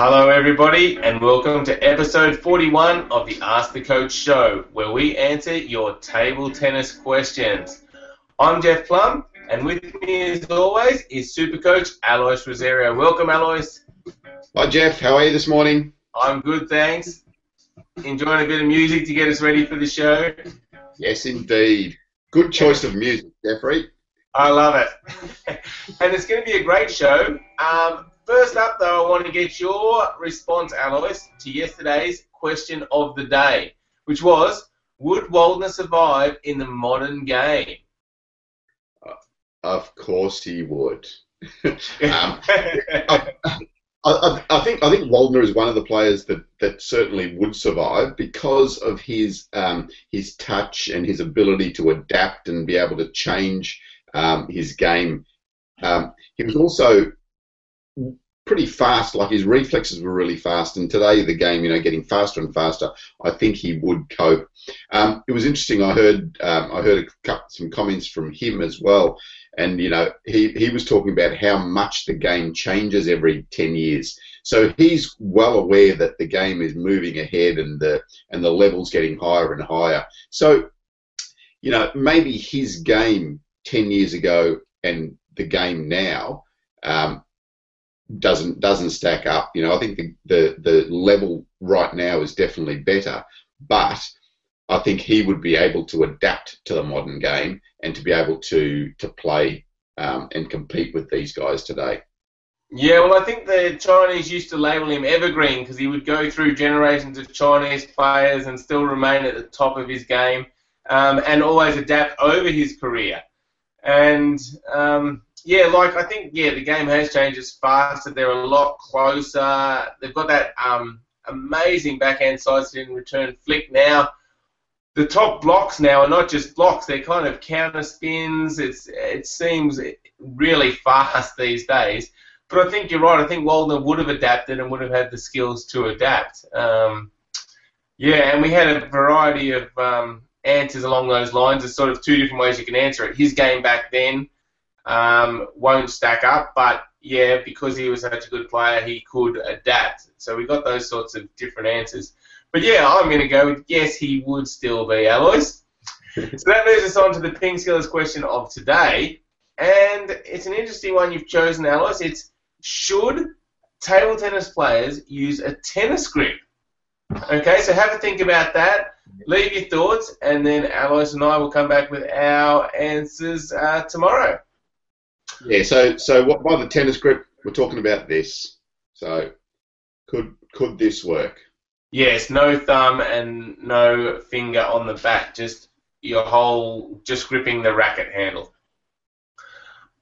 Hello, everybody, and welcome to episode 41 of the Ask the Coach show, where we answer your table tennis questions. I'm Jeff Plumb, and with me, as always, is Super Coach Alois Rosario. Welcome, Alois. Hi, Jeff. How are you this morning? I'm good, thanks. Enjoying a bit of music to get us ready for the show. Yes, indeed. Good choice of music, Jeffrey. I love it. and it's going to be a great show. Um, first up, though, I want to get your response, Alois, to yesterday's question of the day, which was Would Waldner survive in the modern game? Uh, of course he would. um, I, I, I, think I think Waldner is one of the players that, that certainly would survive because of his um, his touch and his ability to adapt and be able to change um, his game. Um, he was also pretty fast, like his reflexes were really fast. And today, the game, you know, getting faster and faster, I think he would cope. Um, it was interesting. I heard um, I heard couple, some comments from him as well, and you know, he he was talking about how much the game changes every ten years. So he's well aware that the game is moving ahead and the and the levels getting higher and higher. So, you know, maybe his game 10 years ago and the game now um, doesn't doesn't stack up. You know, I think the, the, the level right now is definitely better, but I think he would be able to adapt to the modern game and to be able to to play um, and compete with these guys today. Yeah, well, I think the Chinese used to label him evergreen because he would go through generations of Chinese players and still remain at the top of his game um, and always adapt over his career. And um, yeah, like I think yeah, the game has changed. It's faster. They're a lot closer. They've got that um, amazing backhand side spin return flick now. The top blocks now are not just blocks; they're kind of counter spins. It's it seems really fast these days. But I think you're right. I think Waldner would have adapted and would have had the skills to adapt. Um, yeah, and we had a variety of um, answers along those lines. There's sort of two different ways you can answer it. His game back then um, won't stack up, but yeah, because he was such a good player, he could adapt. So we got those sorts of different answers. But yeah, I'm going to go with yes, he would still be Alois. so that moves us on to the Ping Skillers question of today. And it's an interesting one you've chosen, Alois. It's should table tennis players use a tennis grip? Okay, so have a think about that. Leave your thoughts, and then Alois and I will come back with our answers uh, tomorrow. Yeah. So, so what by the tennis grip, we're talking about this. So, could could this work? Yes. No thumb and no finger on the back. Just your whole, just gripping the racket handle.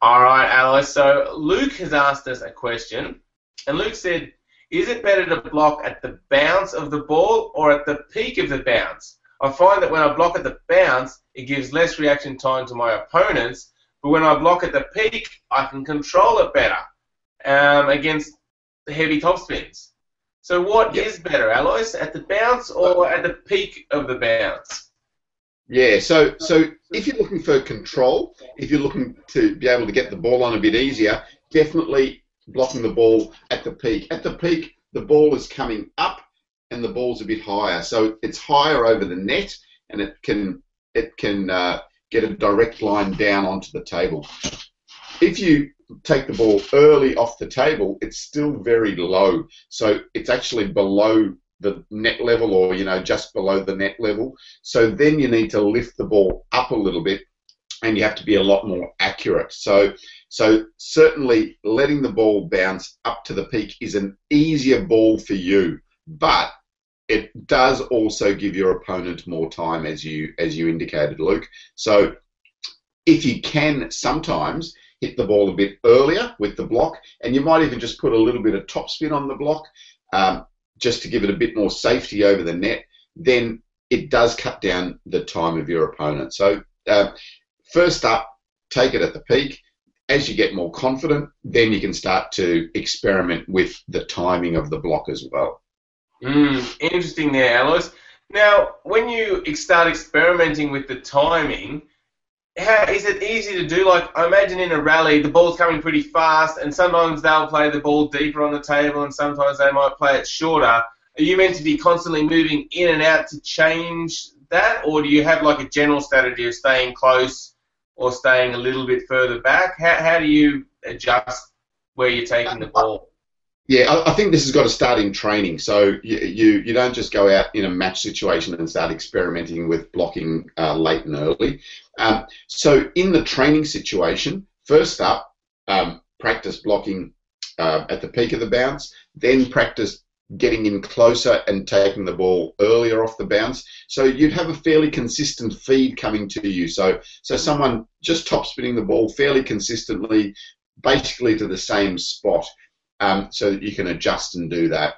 All right, Alois. So Luke has asked us a question, and Luke said is it better to block at the bounce of the ball or at the peak of the bounce? I find that when I block at the bounce, it gives less reaction time to my opponents, but when I block at the peak, I can control it better um, against the heavy topspins. So what yep. is better, Alois, at the bounce or at the peak of the bounce? Yeah, so so if you're looking for control, if you're looking to be able to get the ball on a bit easier, definitely blocking the ball at the peak. At the peak, the ball is coming up and the ball's a bit higher, so it's higher over the net, and it can it can uh, get a direct line down onto the table. If you take the ball early off the table, it's still very low, so it's actually below the net level or you know just below the net level. So then you need to lift the ball up a little bit and you have to be a lot more accurate. So so certainly letting the ball bounce up to the peak is an easier ball for you, but it does also give your opponent more time as you as you indicated, Luke. So if you can sometimes hit the ball a bit earlier with the block, and you might even just put a little bit of topspin on the block, um, just to give it a bit more safety over the net, then it does cut down the time of your opponent. So uh, first up, take it at the peak as you get more confident, then you can start to experiment with the timing of the block as well. Mm, interesting there, Alois. Now, when you start experimenting with the timing, how is it easy to do? Like I imagine in a rally, the ball's coming pretty fast, and sometimes they'll play the ball deeper on the table, and sometimes they might play it shorter. Are you meant to be constantly moving in and out to change that, or do you have like a general strategy of staying close or staying a little bit further back? How, how do you adjust where you're taking the ball? Yeah, I, I think this has got to start in training. So you, you, you don't just go out in a match situation and start experimenting with blocking uh, late and early. Um, so in the training situation, first up, um, practice blocking uh, at the peak of the bounce, then practice getting in closer and taking the ball earlier off the bounce. So you'd have a fairly consistent feed coming to you. So so someone just top spinning the ball fairly consistently, basically to the same spot um, so that you can adjust and do that.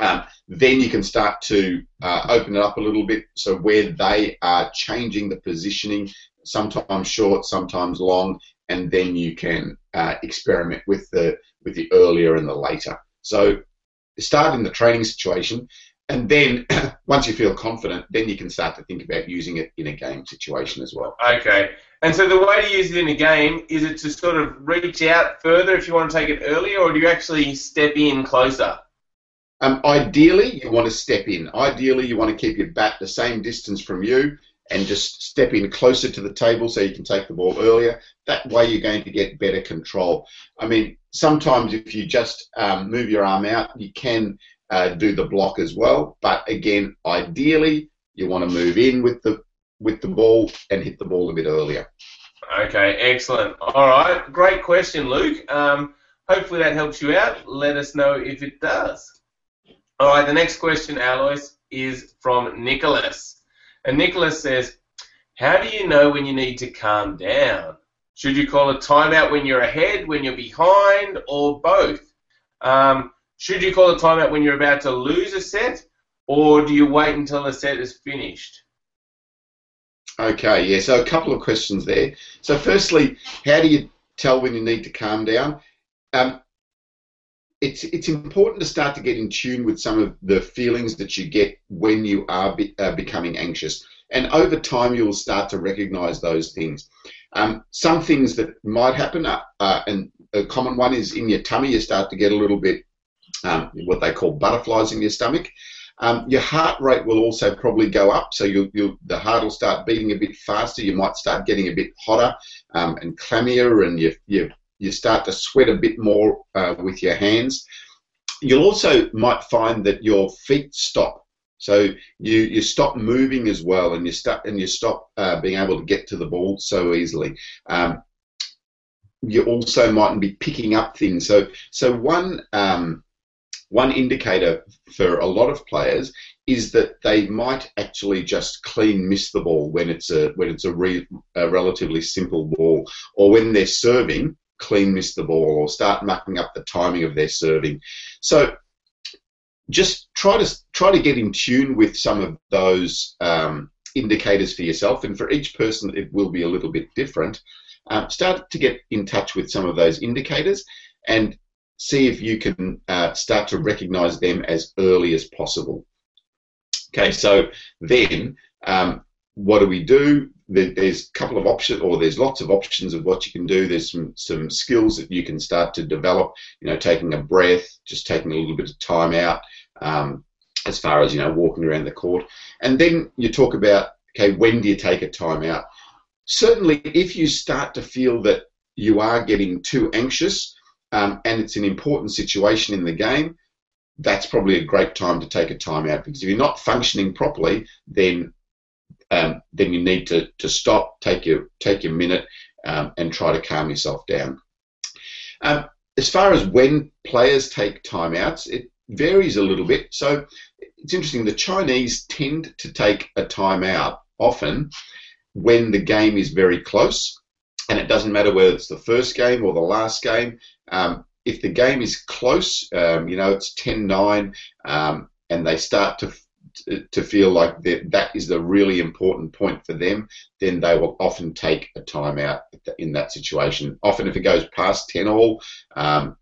Um, then you can start to uh, open it up a little bit so where they are changing the positioning, sometimes short, sometimes long, and then you can uh, experiment with the with the earlier and the later. So start in the training situation, and then once you feel confident, then you can start to think about using it in a game situation as well. Okay. And so the way to use it in a game is it to sort of reach out further if you want to take it earlier, or do you actually step in closer? Um, ideally, you want to step in. Ideally, you want to keep your bat the same distance from you and just step in closer to the table so you can take the ball earlier. That way, you're going to get better control. I mean, sometimes if you just um, move your arm out, you can uh, do the block as well. But again, ideally, you want to move in with the with the ball and hit the ball a bit earlier. Okay, excellent. All right, great question, Luke. Um, hopefully that helps you out. Let us know if it does. All right, the next question, Alois, is from Nicholas. And Nicholas says, How do you know when you need to calm down? Should you call a timeout when you're ahead, when you're behind, or both? Um, should you call a timeout when you're about to lose a set, or do you wait until the set is finished? Okay, yeah, so a couple of questions there. So, firstly, how do you tell when you need to calm down? Um, it's it's important to start to get in tune with some of the feelings that you get when you are be, uh, becoming anxious, and over time you'll start to recognise those things. Um, some things that might happen, are, uh, and a common one is in your tummy, you start to get a little bit um, what they call butterflies in your stomach. Um, your heart rate will also probably go up, so you you the heart will start beating a bit faster. You might start getting a bit hotter um, and clammier, and you, you you start to sweat a bit more uh, with your hands. You'll also might find that your feet stop, so you you stop moving as well, and you start and you stop uh, being able to get to the ball so easily. Um, you also mightn't be picking up things. So so one um, one indicator for a lot of players is that they might actually just clean miss the ball when it's a when it's a, re, a relatively simple ball, or when they're serving, clean miss the ball, or start mucking up the timing of their serving. So just try to try to get in tune with some of those um, indicators for yourself, and for each person it will be a little bit different. Uh, start to get in touch with some of those indicators, and see if you can uh, start to recognize them as early as possible. Okay, so then um, what do we do? There's a couple of options, or there's lots of options of what you can do. There's some, some skills that you can start to develop, you know, taking a breath, just taking a little bit of time out, um, as far as, you know, walking around the court. And then you talk about, okay, when do you take a time out? Certainly, if you start to feel that you are getting too anxious, um, and it's an important situation in the game, that's probably a great time to take a timeout because if you're not functioning properly, then um, then you need to, to stop, take your take your minute, um, and try to calm yourself down. Um, as far as when players take timeouts, it varies a little bit. So it's interesting. The Chinese tend to take a timeout often when the game is very close, and it doesn't matter whether it's the first game or the last game. Um, if the game is close, um, you know, it's 10-9, um, and they start to to feel like that, that is the really important point for them, then they will often take a timeout in that situation. Often, if it goes past 10 all, um,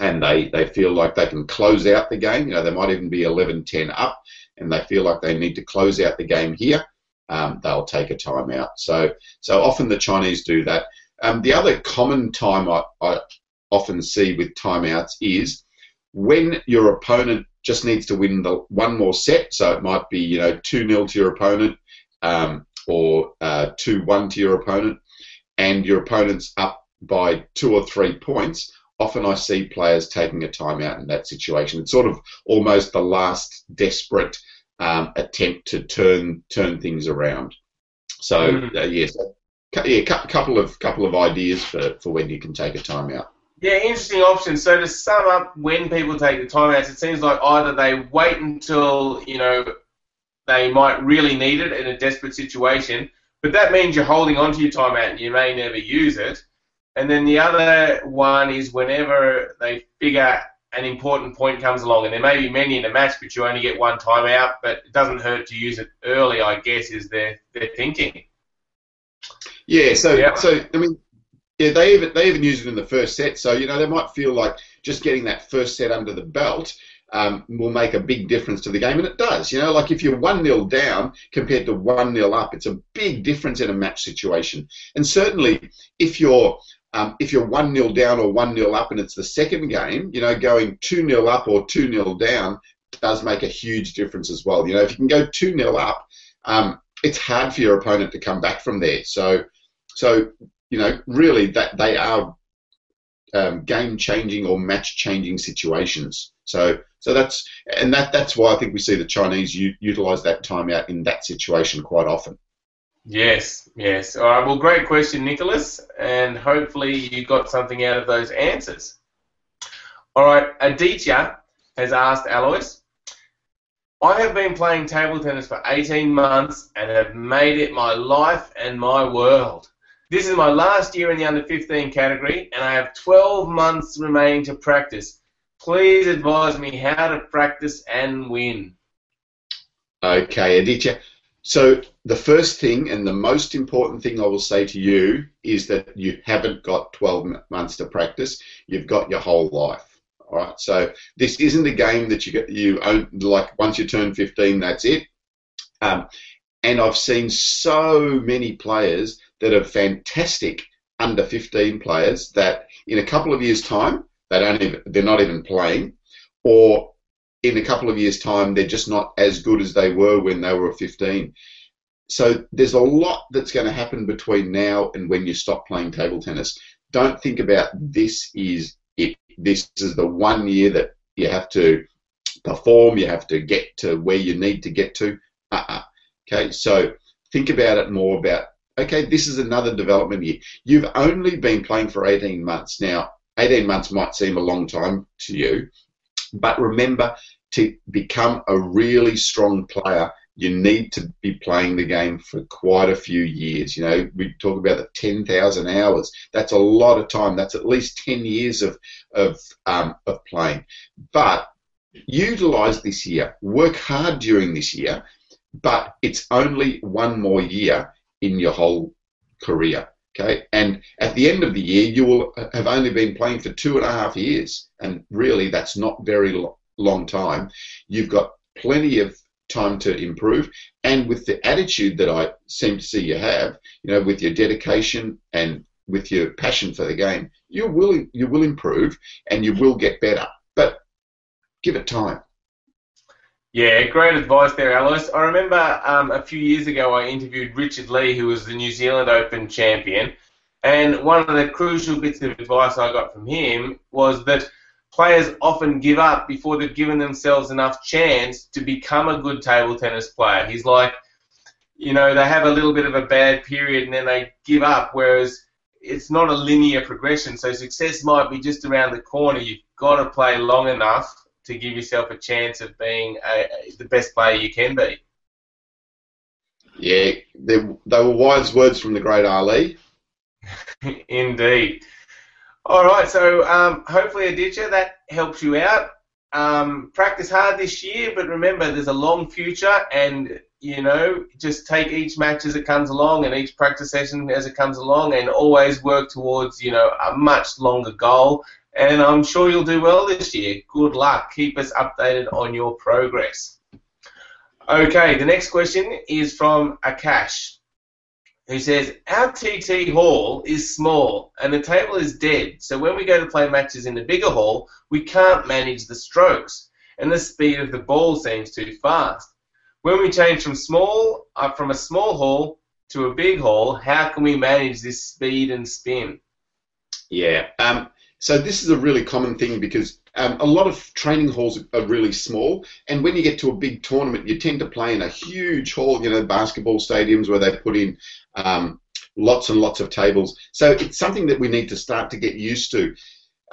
and they, they feel like they can close out the game, you know, they might even be 11 10 up, and they feel like they need to close out the game here, um, they'll take a timeout. So, so often the Chinese do that. Um, the other common time I, I often see with timeouts is when your opponent just needs to win the one more set. So it might be you know two 0 to your opponent um, or uh, two one to your opponent, and your opponent's up by two or three points. Often I see players taking a timeout in that situation. It's sort of almost the last desperate um, attempt to turn turn things around. So mm-hmm. uh, yes, yeah, couple of couple of ideas for, for when you can take a timeout. Yeah, interesting option. So to sum up, when people take the timeouts, it seems like either they wait until you know they might really need it in a desperate situation, but that means you're holding on to your timeout and you may never use it. And then the other one is whenever they figure an important point comes along, and there may be many in a match, but you only get one timeout, but it doesn't hurt to use it early, I guess, is their, their thinking. Yeah, so yeah. so I mean, yeah, they even they even use it in the first set. So you know they might feel like just getting that first set under the belt um, will make a big difference to the game, and it does. You know, like if you're one 0 down compared to one 0 up, it's a big difference in a match situation. And certainly, if you're um, if you're one 0 down or one 0 up, and it's the second game, you know, going two 0 up or two 0 down does make a huge difference as well. You know, if you can go two 0 up, um, it's hard for your opponent to come back from there. So so, you know, really that they are um, game-changing or match-changing situations. So, so that's and that that's why I think we see the Chinese u- utilize that timeout in that situation quite often. Yes, yes. All right. Well, great question, Nicholas, and hopefully you got something out of those answers. All right. Aditya has asked Alois. I have been playing table tennis for 18 months and have made it my life and my world. This is my last year in the under 15 category, and I have 12 months remaining to practice. Please advise me how to practice and win. Okay, Aditya. So the first thing and the most important thing I will say to you is that you haven't got 12 months to practice. You've got your whole life. All right. So this isn't a game that you get you own like once you turn 15, that's it. Um, and I've seen so many players that are fantastic under 15 players that in a couple of years' time they don't even, they're not even playing, or in a couple of years' time they're just not as good as they were when they were 15. So there's a lot that's going to happen between now and when you stop playing table tennis. Don't think about this is it. This is the one year that you have to perform. You have to get to where you need to get to. Uh-uh. Okay, so think about it more about okay, this is another development year. You've only been playing for 18 months. Now, 18 months might seem a long time to you, but remember to become a really strong player, you need to be playing the game for quite a few years. You know, we talk about the 10,000 hours. That's a lot of time. That's at least 10 years of, of, um, of playing. But utilize this year. Work hard during this year, but it's only one more year in your whole career. Okay, and at the end of the year, you will have only been playing for two and a half years, and really, that's not very lo- long time. You've got plenty of time to improve, and with the attitude that I seem to see you have, you know, with your dedication and with your passion for the game, you will you will improve and you will get better. But give it time. Yeah, great advice there, Alois. I remember um, a few years ago I interviewed Richard Lee, who was the New Zealand Open champion, and one of the crucial bits of advice I got from him was that players often give up before they've given themselves enough chance to become a good table tennis player. He's like, you know, they have a little bit of a bad period and then they give up, whereas it's not a linear progression. So success might be just around the corner. You've got to play long enough to give yourself a chance of being a, the best player you can be. Yeah, they, they were wise words from the great Ali. Indeed. All right, so um, hopefully, Aditya, that helps you out. Um, practice hard this year, but remember, there's a long future, and you know, just take each match as it comes along, and each practice session as it comes along, and always work towards you know a much longer goal and I'm sure you'll do well this year. Good luck. Keep us updated on your progress. Okay, the next question is from Akash, who says, Our TT hall is small and the table is dead, so when we go to play matches in the bigger hall, we can't manage the strokes, and the speed of the ball seems too fast. When we change from small uh, from a small hall to a big hall, how can we manage this speed and spin? Yeah. Um, so this is a really common thing because um, a lot of training halls are really small, and when you get to a big tournament, you tend to play in a huge hall, you know, basketball stadiums where they put in um, lots and lots of tables. So it's something that we need to start to get used to.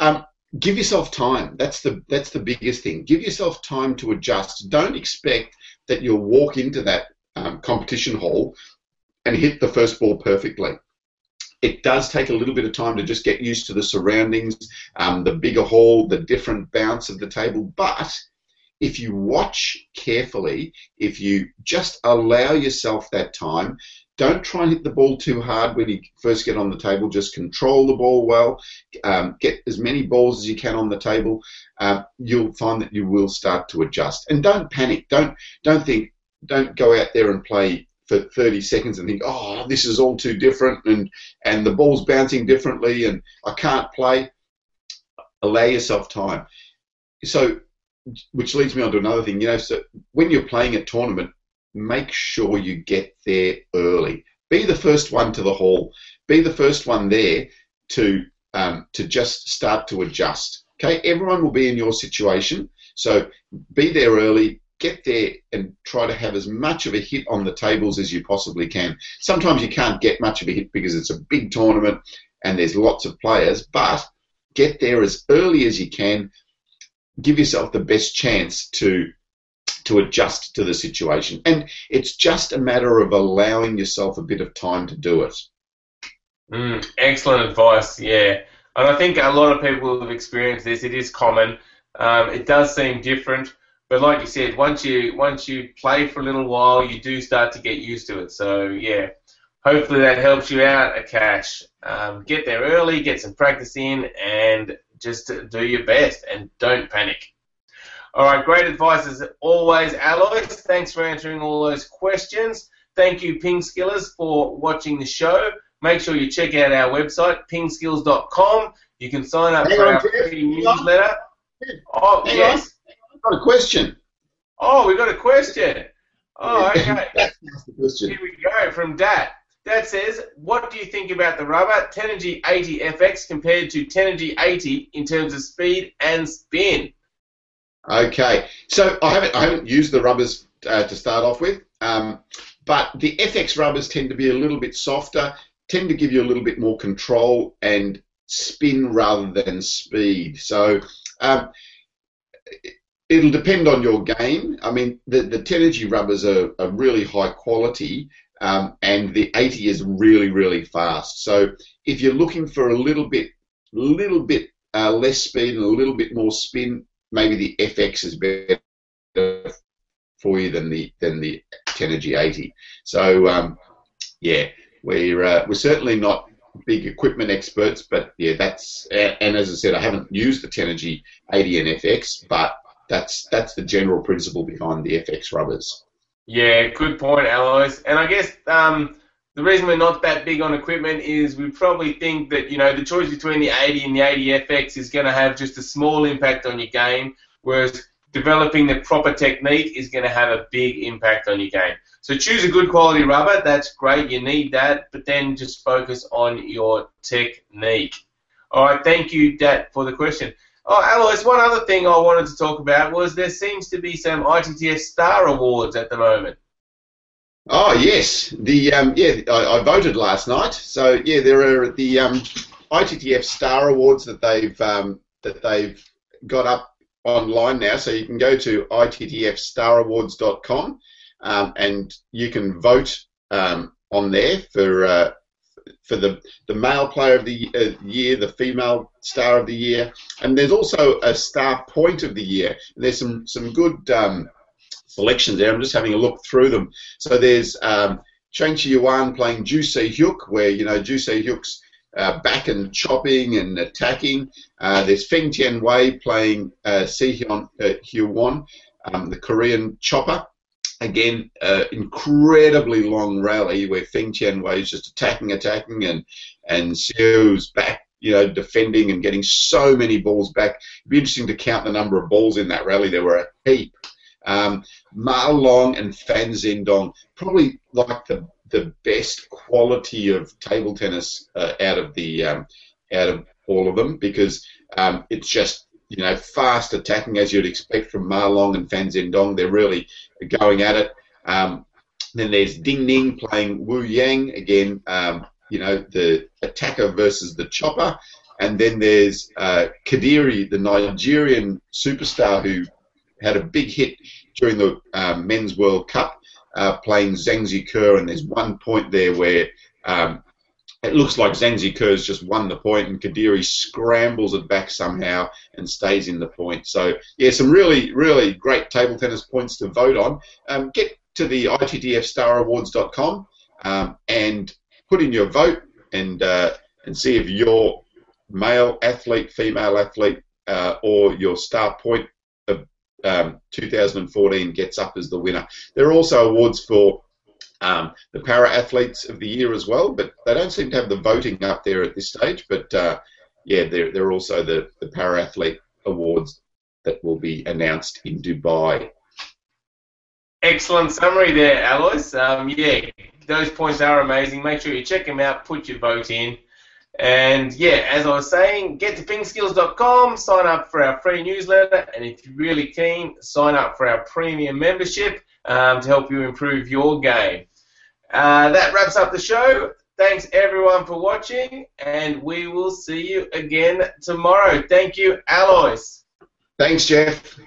Um, give yourself time. That's the that's the biggest thing. Give yourself time to adjust. Don't expect that you'll walk into that um, competition hall and hit the first ball perfectly. It does take a little bit of time to just get used to the surroundings, um, the bigger hall, the different bounce of the table. But if you watch carefully, if you just allow yourself that time, don't try and hit the ball too hard when you first get on the table. Just control the ball well. Um, get as many balls as you can on the table. Um, you'll find that you will start to adjust. And don't panic. Don't don't think. Don't go out there and play for 30 seconds and think, oh, this is all too different, and and the ball's bouncing differently, and I can't play. Allow yourself time. So, which leads me on to another thing. You know, so when you're playing a tournament, make sure you get there early. Be the first one to the hall. Be the first one there to um, to just start to adjust. Okay, everyone will be in your situation, so be there early. Get there and try to have as much of a hit on the tables as you possibly can. Sometimes you can't get much of a hit because it's a big tournament and there's lots of players, but get there as early as you can. Give yourself the best chance to to adjust to the situation. And it's just a matter of allowing yourself a bit of time to do it. Mm, excellent advice, yeah. And I think a lot of people have experienced this. It is common. Um, it does seem different, but like you said, once you once you play for a little while, you do start to get used to it. So yeah, hopefully that helps you out, Akash. Um, get there early, get some practice in, and just do your best and don't panic. All right, great advice as always, Alois. Thanks for answering all those questions. Thank you, Ping Skillers, for watching the show. Make sure you check out our website, pingskills.com. You can sign up Hang for on, our free newsletter. Oh, Hang yes. I've got a question. Oh, we got a question. Oh, okay. Here we go from Dat. Dat says, what do you think about the rubber Tenergy 80 FX compared to Tenergy 80 in terms of speed and spin? Okay, so I haven't I haven't used the rubbers uh, to start off with, um, but the FX rubbers tend to be a little bit softer, tend to give you a little bit more control and spin rather than speed. So um, it'll depend on your game. I mean, the the Tenergy rubbers are, are really high quality. Um, and the 80 is really, really fast. So if you're looking for a little bit, little bit uh, less speed and a little bit more spin, maybe the FX is better for you than the than the Tenergy 80. So um, yeah, we're uh, we're certainly not big equipment experts, but yeah, that's and as I said, I haven't used the Tenergy 80 and FX, but that's that's the general principle behind the FX rubbers. Yeah, good point, Alois. And I guess um, the reason we're not that big on equipment is we probably think that you know the choice between the 80 and the 80 FX is going to have just a small impact on your game, whereas developing the proper technique is going to have a big impact on your game. So choose a good quality rubber. That's great. You need that, but then just focus on your technique. All right. Thank you, Dat, for the question. Oh, Alois, one other thing I wanted to talk about was there seems to be some ITTF Star Awards at the moment. Oh yes, the um, yeah I, I, voted last night. So yeah, there are the um, ITTF Star Awards that they've um, that they've got up online now. So you can go to ittfstarawards.com um, and you can vote um, on there for uh, for the, the male player of the uh, year, the female star of the year, and there's also a star point of the year. There's some some good um, selections there. I'm just having a look through them. So there's um, Chen Yuan playing Ju Se Hyuk, where you know Ju Se Hyuk's uh, back and chopping and attacking. Uh, there's Feng Tian Wei playing uh, Si Hyun uh, Hyun, um, the Korean chopper. again, uh, incredibly long rally where Feng Tianwei is just attacking, attacking, and and Xiu's back, you know, defending and getting so many balls back. It'd be interesting to count the number of balls in that rally. There were a heap. Um, Ma Long and Fan Zhendong, probably like the the best quality of table tennis uh, out of the um, out of all of them because um, it's just you know fast attacking as you'd expect from Ma Long and Fan Zhendong. They're really going at it. Um, then there's Ding Ning playing Wu Yang again. Um, you know the attacker versus the chopper, and then there's uh, Quadri, the Nigerian superstar who had a big hit during the um, Men's World Cup, uh, playing Zhang Jike, and there's one point there where um, it looks like Zhang Jike's just won the point, and Quadri scrambles it back somehow and stays in the point. So, yeah, some really, really great table tennis points to vote on. Um, get to the ITTFStarAwards.com um, and put in your vote and uh, and see if your male athlete, female athlete, uh, or your star point um, 2014 gets up as the winner. There are also awards for um, the para athletes of the year as well, but they don't seem to have the voting up there at this stage. But uh, yeah, they're, they're also the, the para athlete awards that will be announced in Dubai. Excellent summary there, Alois. Um, yeah, those points are amazing. Make sure you check them out, put your vote in. And yeah, as I was saying, get to pingskills.com, sign up for our free newsletter, and if you're really keen, sign up for our premium membership um, to help you improve your game. Uh, that wraps up the show. Thanks everyone for watching, and we will see you again tomorrow. Thank you, Alois. Thanks, Jeff.